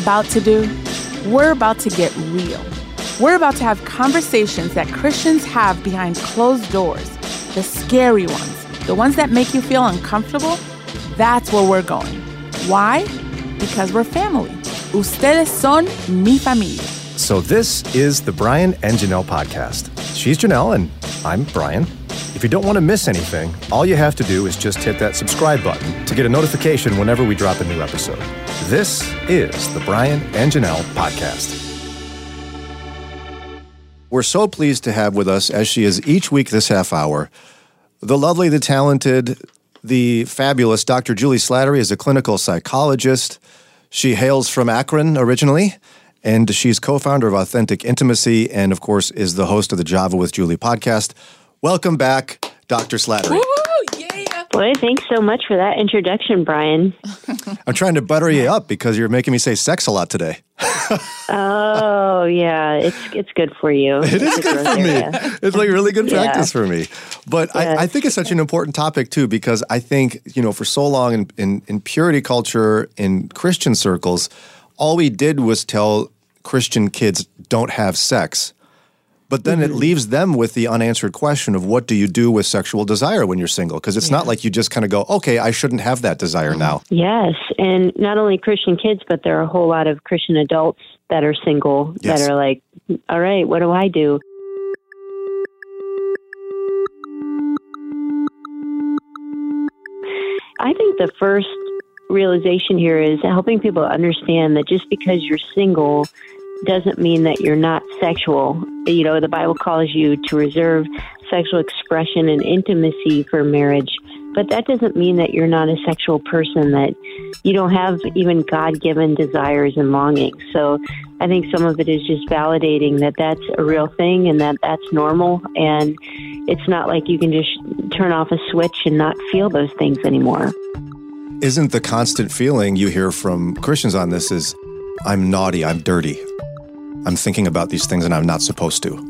about to do? We're about to get real. We're about to have conversations that Christians have behind closed doors, the scary ones, the ones that make you feel uncomfortable. That's where we're going. Why? Because we're family. Ustedes son mi familia. So, this is the Brian and Janelle podcast. She's Janelle, and I'm Brian. If you don't want to miss anything, all you have to do is just hit that subscribe button to get a notification whenever we drop a new episode. This is the Brian and Janelle podcast. We're so pleased to have with us, as she is each week this half hour, the lovely, the talented, the fabulous Dr. Juli Slattery is a clinical psychologist. She hails from Akron originally, and she's co founder of Authentic Intimacy, and of course, is the host of the Java with Juli podcast. Welcome back, Dr. Slattery. yeah. Boy, thanks so much for that introduction, Brian. I'm trying to butter you up because you're making me say sex a lot today. oh yeah, it's it's good for you. It is good for me. It's like really good practice yeah. for me. But yeah. I, I, think it's such an important topic too because I think you know for so long in, in, in purity culture in Christian circles, all we did was tell Christian kids don't have sex. But then mm-hmm. it leaves them with the unanswered question of what do you do with sexual desire when you're single? Because it's yeah. not like you just kind of go, okay, I shouldn't have that desire now. Yes. And not only Christian kids, but there are a whole lot of Christian adults that are single yes. that are like, all right, what do I do? I think the first realization here is helping people understand that just because you're single doesn't mean that you're not sexual. You know, the Bible calls you to reserve sexual expression and intimacy for marriage, but that doesn't mean that you're not a sexual person, that you don't have even God given desires and longings. So I think some of it is just validating that that's a real thing and that that's normal. And it's not like you can just turn off a switch and not feel those things anymore. Isn't the constant feeling you hear from Christians on this is, I'm naughty, I'm dirty, I'm thinking about these things and I'm not supposed to.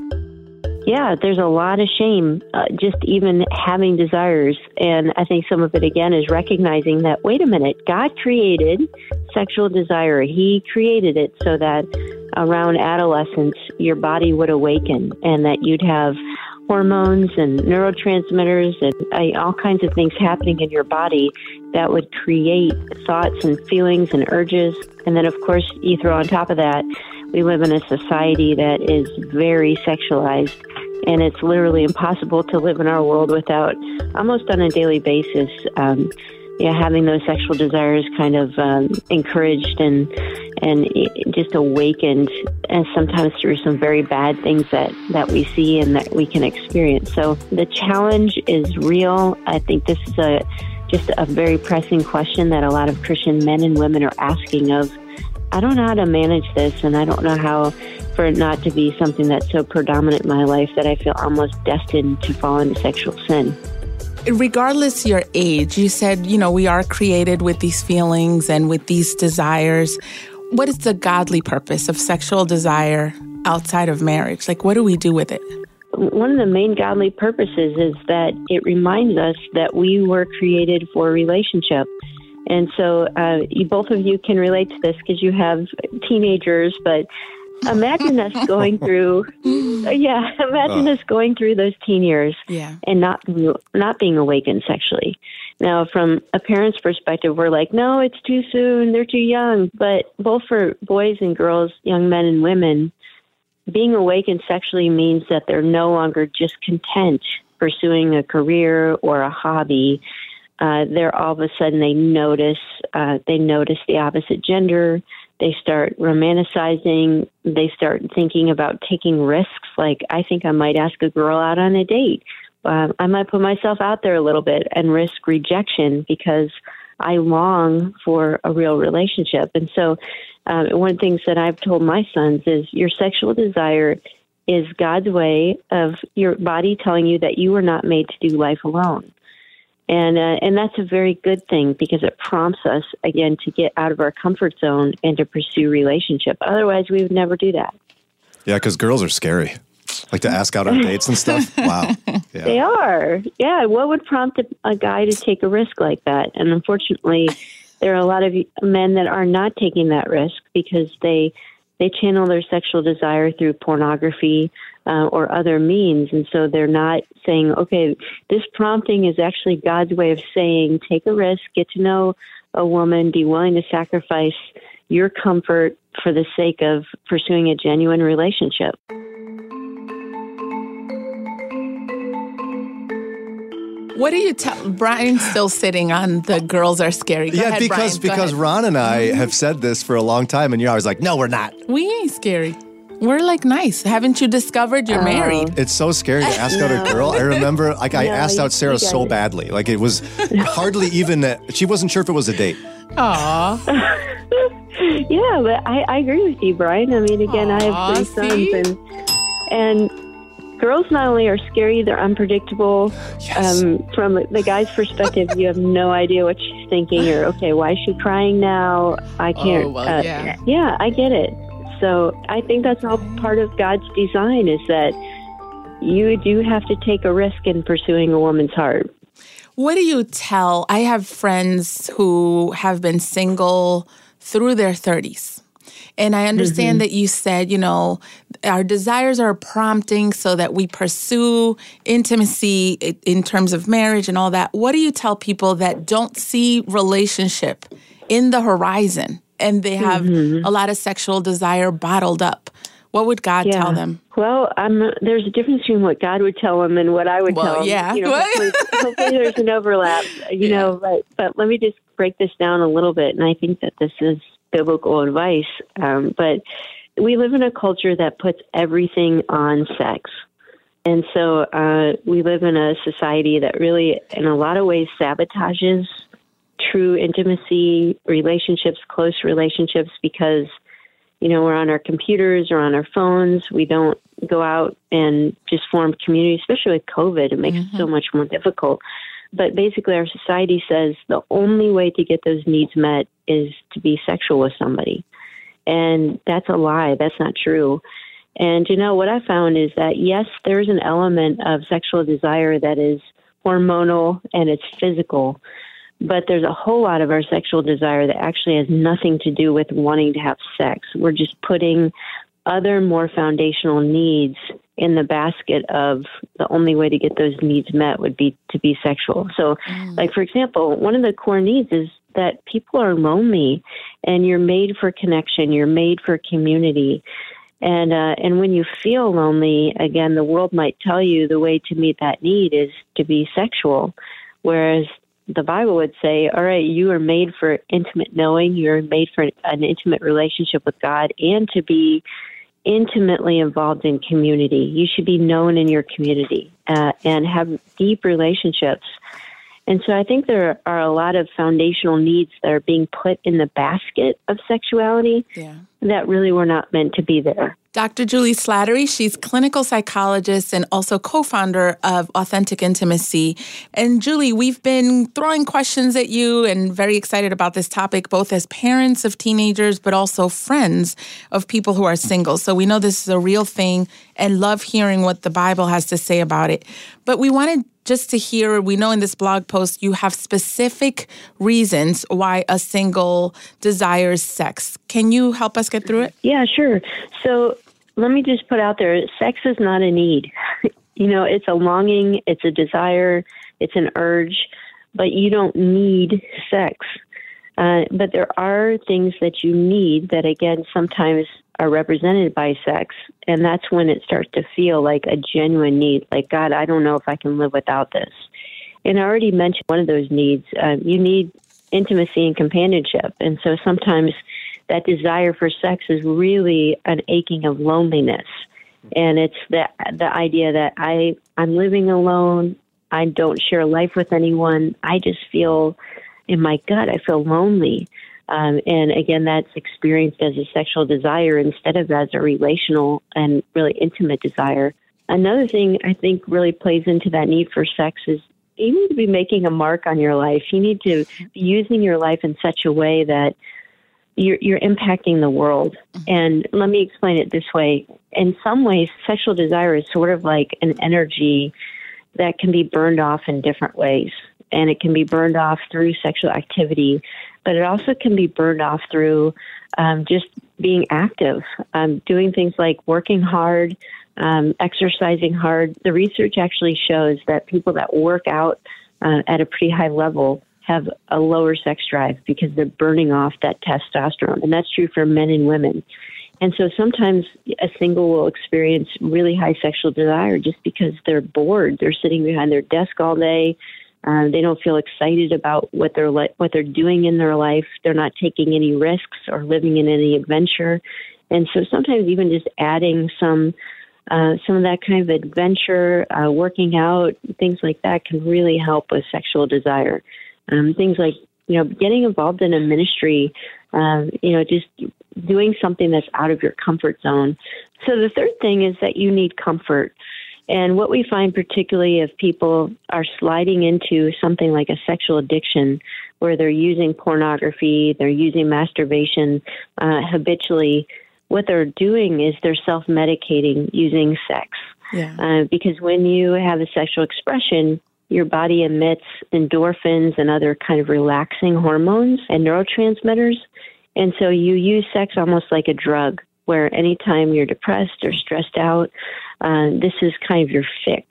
Yeah, there's a lot of shame uh, just even having desires. And I think some of it, again, is recognizing that, wait a minute, God created sexual desire. He created it so that around adolescence, your body would awaken and that you'd have hormones and neurotransmitters and uh, all kinds of things happening in your body that would create thoughts and feelings and urges. And then, of course, you throw on top of that we live in a society that is very sexualized, and it's literally impossible to live in our world without, almost on a daily basis, um, yeah, having those sexual desires kind of um, encouraged and and just awakened, and sometimes through some very bad things that that we see and that we can experience. So the challenge is real. I think this is a just a very pressing question that a lot of Christian men and women are asking of I don't know how to manage this, and I don't know how for it not to be something that's so predominant in my life that I feel almost destined to fall into sexual sin. Regardless your age, you said, you know, we are created with these feelings and with these desires. What is the godly purpose of sexual desire outside of marriage? Like, what do we do with it? One of the main godly purposes is that it reminds us that we were created for relationship. And so uh, you, both of you can relate to this because you have teenagers, but imagine us going through yeah imagine us going through those teen years yeah. and not not being awakened sexually. Now from a parent's perspective we're like no it's too soon. They're too young. But both for boys and girls young men and women being awakened sexually means that they're no longer just content pursuing a career or a hobby uh, they're all of a sudden they notice uh, they notice the opposite gender. They start romanticizing. They start thinking about taking risks. Like I think I might ask a girl out on a date. Um, I might put myself out there a little bit and risk rejection because I long for a real relationship. And so, um, one of the things that I've told my sons is your sexual desire is God's way of your body telling you that you were not made to do life alone and uh, and that's a very good thing because it prompts us again to get out of our comfort zone and to pursue relationship. Otherwise, we would never do that. Yeah, because girls are scary. Like to ask out on dates and stuff. Wow, yeah. they are. Yeah, what would prompt a, a guy to take a risk like that? And unfortunately, there are a lot of men that are not taking that risk because they they channel their sexual desire through pornography uh, or other means, and so they're not saying, "Okay, this prompting is actually God's way of saying, take a risk, get to know a woman, be willing to sacrifice your comfort for the sake of pursuing a genuine relationship." What do you tell Brian's still sitting on the girls are scary? Go yeah, ahead, because Brian, because Ron and I have said this for a long time and you're always like, No, we're not. We ain't scary. We're like nice. Haven't you discovered you're uh, married? It's so scary to ask out a girl. I remember, like, I asked out Sarah so badly. Like, it was hardly even. A, she wasn't sure if it was a date. Aw. yeah, but I, I agree with you, Brian. I mean, again, Aww, I have three see? sons, and and girls not only are scary, they're unpredictable. Yes. Um, from the guy's perspective, you have no idea what she's thinking or, okay, why is she crying now? I can't. Oh, well, uh, yeah. yeah, I get it. So I think that's all part of God's design is that you do have to take a risk in pursuing a woman's heart. What do you tell? I have friends who have been single through their 30s and I understand mm-hmm. that you said, you know, our desires are prompting so that we pursue intimacy in terms of marriage and all that. What do you tell people that don't see relationship in the horizon and they have mm-hmm. a lot of sexual desire bottled up? What would God yeah. tell them? Well, um, there's a difference between what God would tell them and what I would well, tell them. Yeah. You know, hopefully, hopefully, there's an overlap. You yeah. know, but but let me just break this down a little bit, and I think that this is biblical advice. Um, but we live in a culture that puts everything on sex. And so uh, we live in a society that really, in a lot of ways, sabotages true intimacy, relationships, close relationships, because, you know, we're on our computers or on our phones. We don't go out and just form community, especially with COVID. It makes mm-hmm. it so much more difficult. But basically, our society says the only way to get those needs met is to be sexual with somebody. And that's a lie. That's not true. And you know, what I found is that yes, there's an element of sexual desire that is hormonal and it's physical, but there's a whole lot of our sexual desire that actually has nothing to do with wanting to have sex. We're just putting other more foundational needs in the basket of the only way to get those needs met would be to be sexual. So, mm. like for example, one of the core needs is that people are lonely, and you're made for connection. You're made for community. And uh, and when you feel lonely, again, the world might tell you the way to meet that need is to be sexual, whereas the Bible would say, all right, you are made for intimate knowing, you're made for an intimate relationship with God, and to be intimately involved in community. You should be known in your community uh, and have deep relationships. And so I think there are a lot of foundational needs that are being put in the basket of sexuality yeah. that really were not meant to be there. Dr. Juli Slattery, she's clinical psychologist and also co-founder of Authentic Intimacy. And Juli, we've been throwing questions at you and very excited about this topic, both as parents of teenagers, but also friends of people who are single. So we know this is a real thing and love hearing what the Bible has to say about it. But we wanted just to hear, we know in this blog post you have specific reasons why a single desires sex. Can you help us get through it? Yeah, sure. So let me just put out there sex is not a need. you know, it's a longing, it's a desire, it's an urge, but you don't need sex. Uh, but there are things that you need that, again, sometimes are represented by sex. And that's when it starts to feel like a genuine need. Like, God, I don't know if I can live without this. And I already mentioned one of those needs. Uh, you need intimacy and companionship. And so sometimes that desire for sex is really an aching of loneliness. And it's the, the idea that I, I'm living alone. I don't share life with anyone. I just feel in my gut, I feel lonely. Um, and again, that's experienced as a sexual desire instead of as a relational and really intimate desire. Another thing I think really plays into that need for sex is you need to be making a mark on your life. You need to be using your life in such a way that you're, you're impacting the world. Mm-hmm. And let me explain it this way. In some ways, sexual desire is sort of like an energy that can be burned off in different ways. And it can be burned off through sexual activity, but it also can be burned off through um, just being active, um, doing things like working hard, um, exercising hard. The research actually shows that people that work out uh, at a pretty high level have a lower sex drive because they're burning off that testosterone. And that's true for men and women. And so sometimes a single will experience really high sexual desire just because they're bored. They're sitting behind their desk all day. Uh, they don't feel excited about what they're li- what they're doing in their life. They're not taking any risks or living in any adventure. And so sometimes even just adding some uh, some of that kind of adventure, uh, working out, things like that can really help with sexual desire. Um, things like you know getting involved in a ministry, um, you know just doing something that's out of your comfort zone. So the third thing is that you need comfort. And what we find, particularly if people are sliding into something like a sexual addiction, where they're using pornography, they're using masturbation uh, habitually, what they're doing is they're self medicating using sex. Yeah. Uh, because when you have a sexual expression, your body emits endorphins and other kind of relaxing hormones and neurotransmitters. And so you use sex almost like a drug, where anytime you're depressed or stressed out, uh, this is kind of your fix.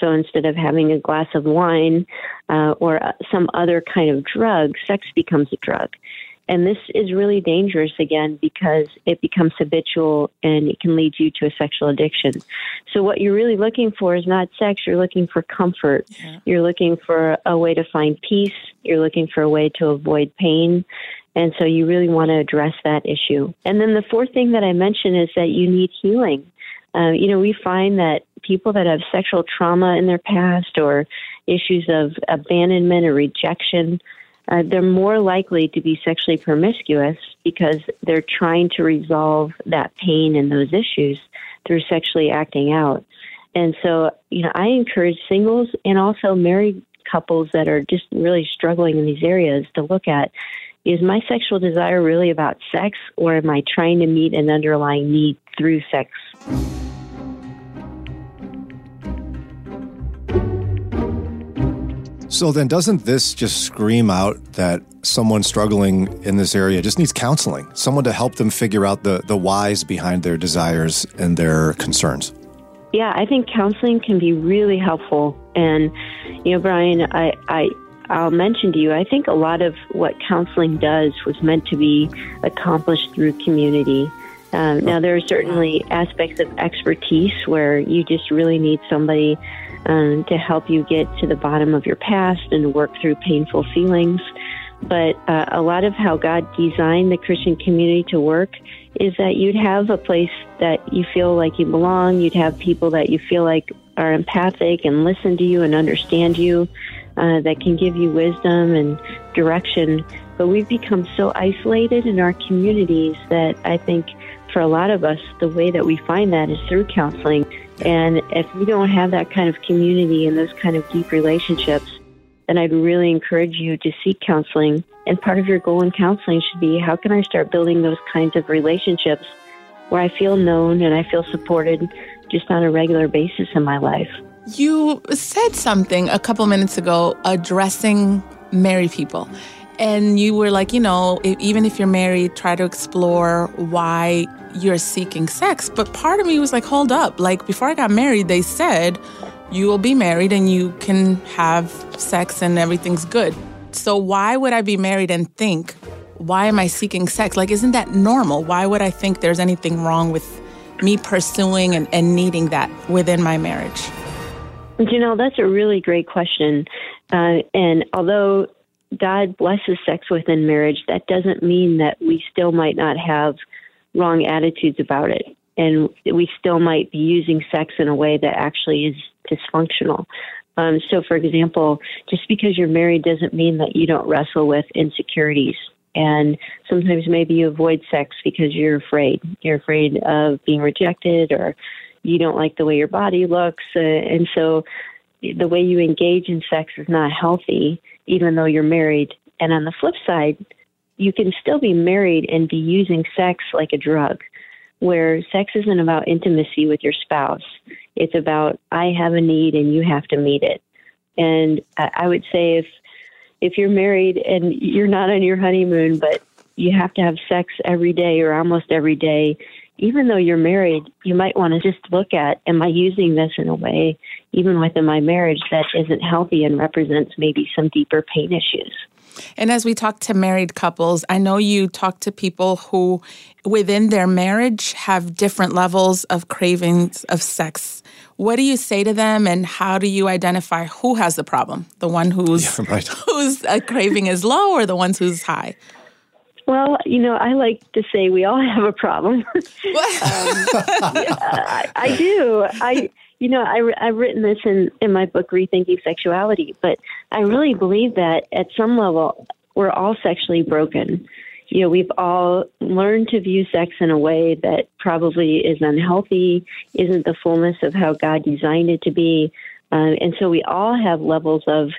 So instead of having a glass of wine uh, or uh, some other kind of drug, sex becomes a drug. And this is really dangerous again because it becomes habitual and it can lead you to a sexual addiction. So, what you're really looking for is not sex, you're looking for comfort. Yeah. You're looking for a way to find peace. You're looking for a way to avoid pain. And so, you really want to address that issue. And then the fourth thing that I mentioned is that you need healing. Uh, you know, we find that people that have sexual trauma in their past or issues of abandonment or rejection, uh, they're more likely to be sexually promiscuous because they're trying to resolve that pain and those issues through sexually acting out. And so, you know, I encourage singles and also married couples that are just really struggling in these areas to look at is my sexual desire really about sex or am I trying to meet an underlying need through sex? So then, doesn't this just scream out that someone struggling in this area just needs counseling, someone to help them figure out the, the whys behind their desires and their concerns? Yeah, I think counseling can be really helpful. And, you know, Brian, I, I, I'll mention to you, I think a lot of what counseling does was meant to be accomplished through community. Um, now, there are certainly aspects of expertise where you just really need somebody um, to help you get to the bottom of your past and work through painful feelings. But uh, a lot of how God designed the Christian community to work is that you'd have a place that you feel like you belong. You'd have people that you feel like are empathic and listen to you and understand you, uh, that can give you wisdom and direction. But we've become so isolated in our communities that I think for a lot of us, the way that we find that is through counseling. And if you don't have that kind of community and those kind of deep relationships, then I'd really encourage you to seek counseling. And part of your goal in counseling should be how can I start building those kinds of relationships where I feel known and I feel supported just on a regular basis in my life. You said something a couple minutes ago addressing married people. And you were like, you know, even if you're married, try to explore why you're seeking sex. But part of me was like, hold up. Like, before I got married, they said you will be married and you can have sex and everything's good. So, why would I be married and think, why am I seeking sex? Like, isn't that normal? Why would I think there's anything wrong with me pursuing and, and needing that within my marriage? You know, that's a really great question. Uh, and although God blesses sex within marriage, that doesn't mean that we still might not have wrong attitudes about it. And we still might be using sex in a way that actually is dysfunctional. Um, so, for example, just because you're married doesn't mean that you don't wrestle with insecurities. And sometimes maybe you avoid sex because you're afraid. You're afraid of being rejected or you don't like the way your body looks. Uh, and so the way you engage in sex is not healthy even though you're married. And on the flip side, you can still be married and be using sex like a drug, where sex isn't about intimacy with your spouse. It's about, I have a need and you have to meet it. And I would say if if you're married and you're not on your honeymoon, but you have to have sex every day or almost every day, even though you're married, you might want to just look at am I using this in a way, even within my marriage, that isn't healthy and represents maybe some deeper pain issues. And as we talk to married couples, I know you talk to people who, within their marriage, have different levels of cravings of sex. What do you say to them, and how do you identify who has the problem? The one whose yeah, right. whose uh, craving is low, or the ones who's high? Well, you know, I like to say we all have a problem. um, yeah, I, I, do. I, you know, I, I've written this in, in my book, Rethinking Sexuality, but I really believe that at some level, we're all sexually broken. You know, we've all learned to view sex in a way that probably is unhealthy, isn't the fullness of how God designed it to be. Uh, and so we all have levels of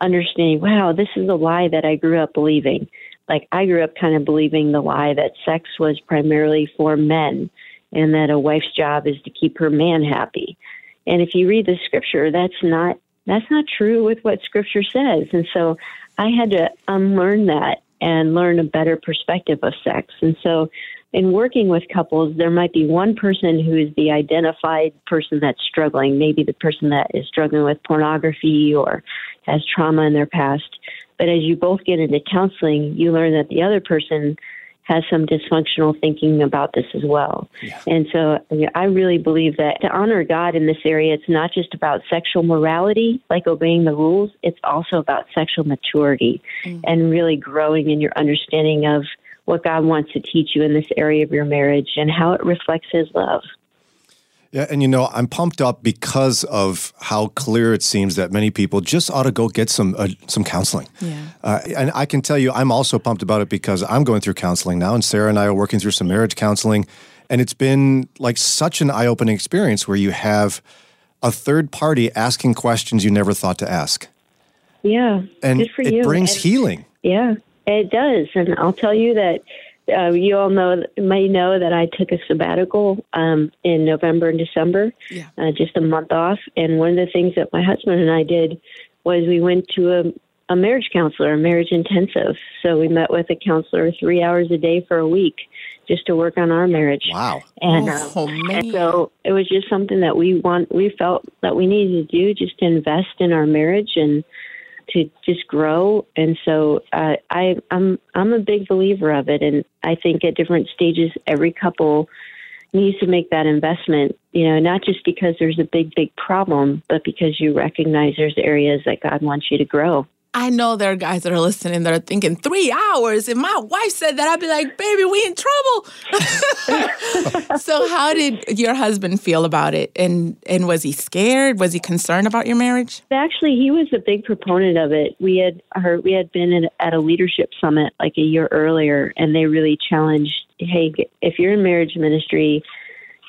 understanding, wow, this is a lie that I grew up believing like I grew up kind of believing the lie that sex was primarily for men and that a wife's job is to keep her man happy. And if you read the scripture, that's not that's not true with what scripture says. And so I had to unlearn that and learn a better perspective of sex. And so in working with couples, there might be one person who is the identified person that's struggling, maybe the person that is struggling with pornography or has trauma in their past. But as you both get into counseling, you learn that the other person has some dysfunctional thinking about this as well. Yeah. And so you know, I really believe that to honor God in this area, it's not just about sexual morality, like obeying the rules, it's also about sexual maturity mm. and really growing in your understanding of what God wants to teach you in this area of your marriage and how it reflects His love. Yeah, and you know, I'm pumped up because of how clear it seems that many people just ought to go get some uh, some counseling. Yeah. Uh, and I can tell you, I'm also pumped about it because I'm going through counseling now, and Sarah and I are working through some marriage counseling, and it's been like such an eye-opening experience where you have a third party asking questions you never thought to ask. Yeah, and it you. brings and, healing. Yeah, it does, and I'll tell you that uh, you all know may know that I took a sabbatical um, in November and December, yeah. uh, just a month off. And one of the things that my husband and I did was we went to a, a marriage counselor, a marriage intensive. So we met with a counselor three hours a day for a week just to work on our marriage. Wow! And, uh, oh, and so it was just something that we want. We felt that we needed to do just to invest in our marriage and to just grow. And so uh, I, I'm I'm a big believer of it, and I think at different stages, every couple needs to make that investment. You know, not just because there's a big big problem, but because you recognize there's areas that God wants you to grow. I know there are guys that are listening that are thinking three hours. If my wife said that, I'd be like, baby, we in trouble. so how did your husband feel about it? And and was he scared? Was he concerned about your marriage? Actually, he was a big proponent of it. We had heard we had been at a leadership summit like a year earlier, and they really challenged, hey, if you're in marriage ministry,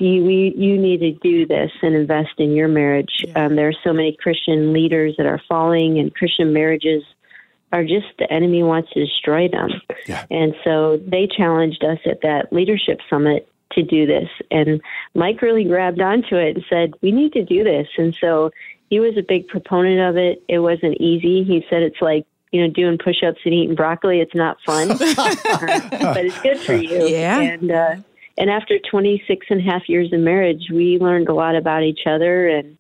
you we, you need to do this and invest in your marriage. Yeah. Um, there are so many Christian leaders that are falling, and Christian marriages are just the enemy wants to destroy them. Yeah. And so they challenged us at that leadership summit to do this. And Mike really grabbed onto it and said, "We need to do this." And so he was a big proponent of it. It wasn't easy. He said it's like you know, doing push-ups and eating broccoli. It's not fun, but it's good for you. Yeah. And uh, and after 26 and a half years of marriage, we learned a lot about each other, and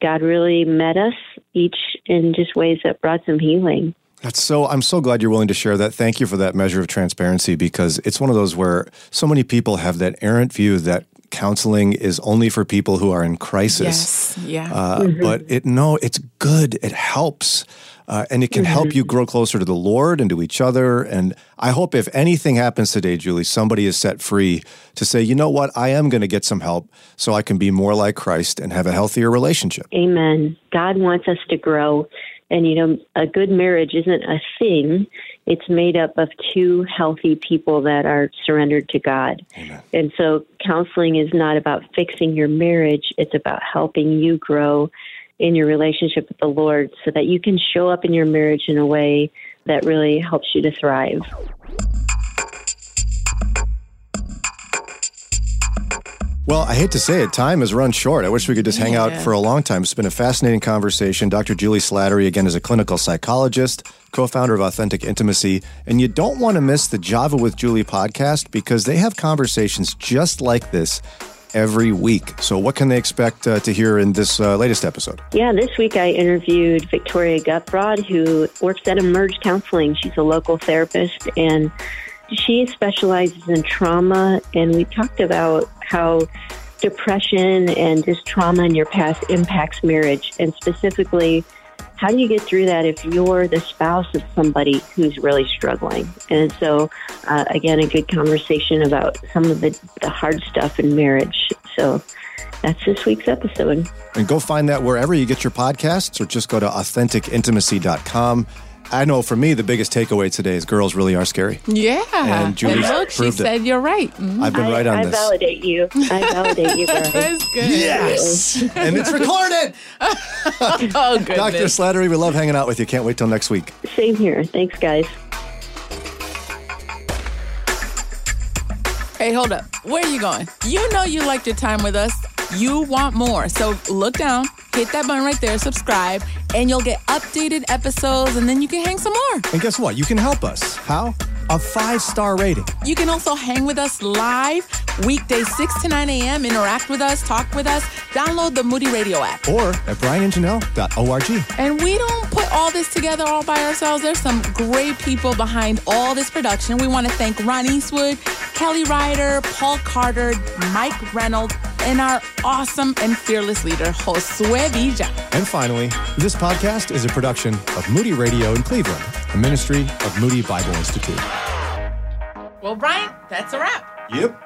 God really met us each in just ways that brought some healing. That's so, I'm so glad you're willing to share that. Thank you for that measure of transparency because it's one of those where so many people have that errant view that counseling is only for people who are in crisis. Yes, yeah. Uh, mm-hmm. But it no, it's good. It helps. Uh, and it can mm-hmm. help you grow closer to the Lord and to each other. And I hope if anything happens today, Juli, somebody is set free to say, you know what, I am going to get some help so I can be more like Christ and have a healthier relationship. Amen. God wants us to grow. And, you know, a good marriage isn't a thing, it's made up of two healthy people that are surrendered to God. Amen. And so counseling is not about fixing your marriage, it's about helping you grow in your relationship with the Lord so that you can show up in your marriage in a way that really helps you to thrive. Well, I hate to say it, time has run short. I wish we could just hang yeah. out for a long time. It's been a fascinating conversation. Dr. Juli Slattery, again, is a clinical psychologist, co founder of Authentic Intimacy. And you don't want to miss the Java with Juli podcast because they have conversations just like this every week. So, what can they expect uh, to hear in this uh, latest episode? Yeah, this week I interviewed Victoria Gutbrod, who works at Emerge Counseling. She's a local therapist and she specializes in trauma. And we talked about how depression and just trauma in your past impacts marriage, and specifically how do you get through that if you're the spouse of somebody who's really struggling? And so, uh, again, a good conversation about some of the, the hard stuff in marriage. So, that's this week's episode. And go find that wherever you get your podcasts or just go to authenticintimacy.com. I know for me, the biggest takeaway today is girls really are scary. Yeah. And Juli look, she said it. you're right. Mm-hmm. I've been I, right on I this. I validate you. I validate you, Brian. That's good. Yes. and it's recorded. oh, goodness. Dr. Slattery, we love hanging out with you. Can't wait till next week. Same here. Thanks, guys. Hey, hold up. Where are you going? You know you liked your time with us. You want more. So look down, hit that button right there, subscribe, and you'll get updated episodes, and then you can hang some more. And guess what? You can help us. How? A five star rating. You can also hang with us live weekdays 6 to 9 a.m. Interact with us, talk with us. Download the Moody Radio app. Or at brianandjanelle.org. And we don't put all this together all by ourselves. There's some great people behind all this production. We want to thank Ron Eastwood, Kelly Ryder, Paul Carter, Mike Reynolds, and our awesome and fearless leader, Josue Villa. And finally, this podcast is a production of Moody Radio in Cleveland, a ministry of Moody Bible Institute. Well, Brian, that's a wrap. Yep.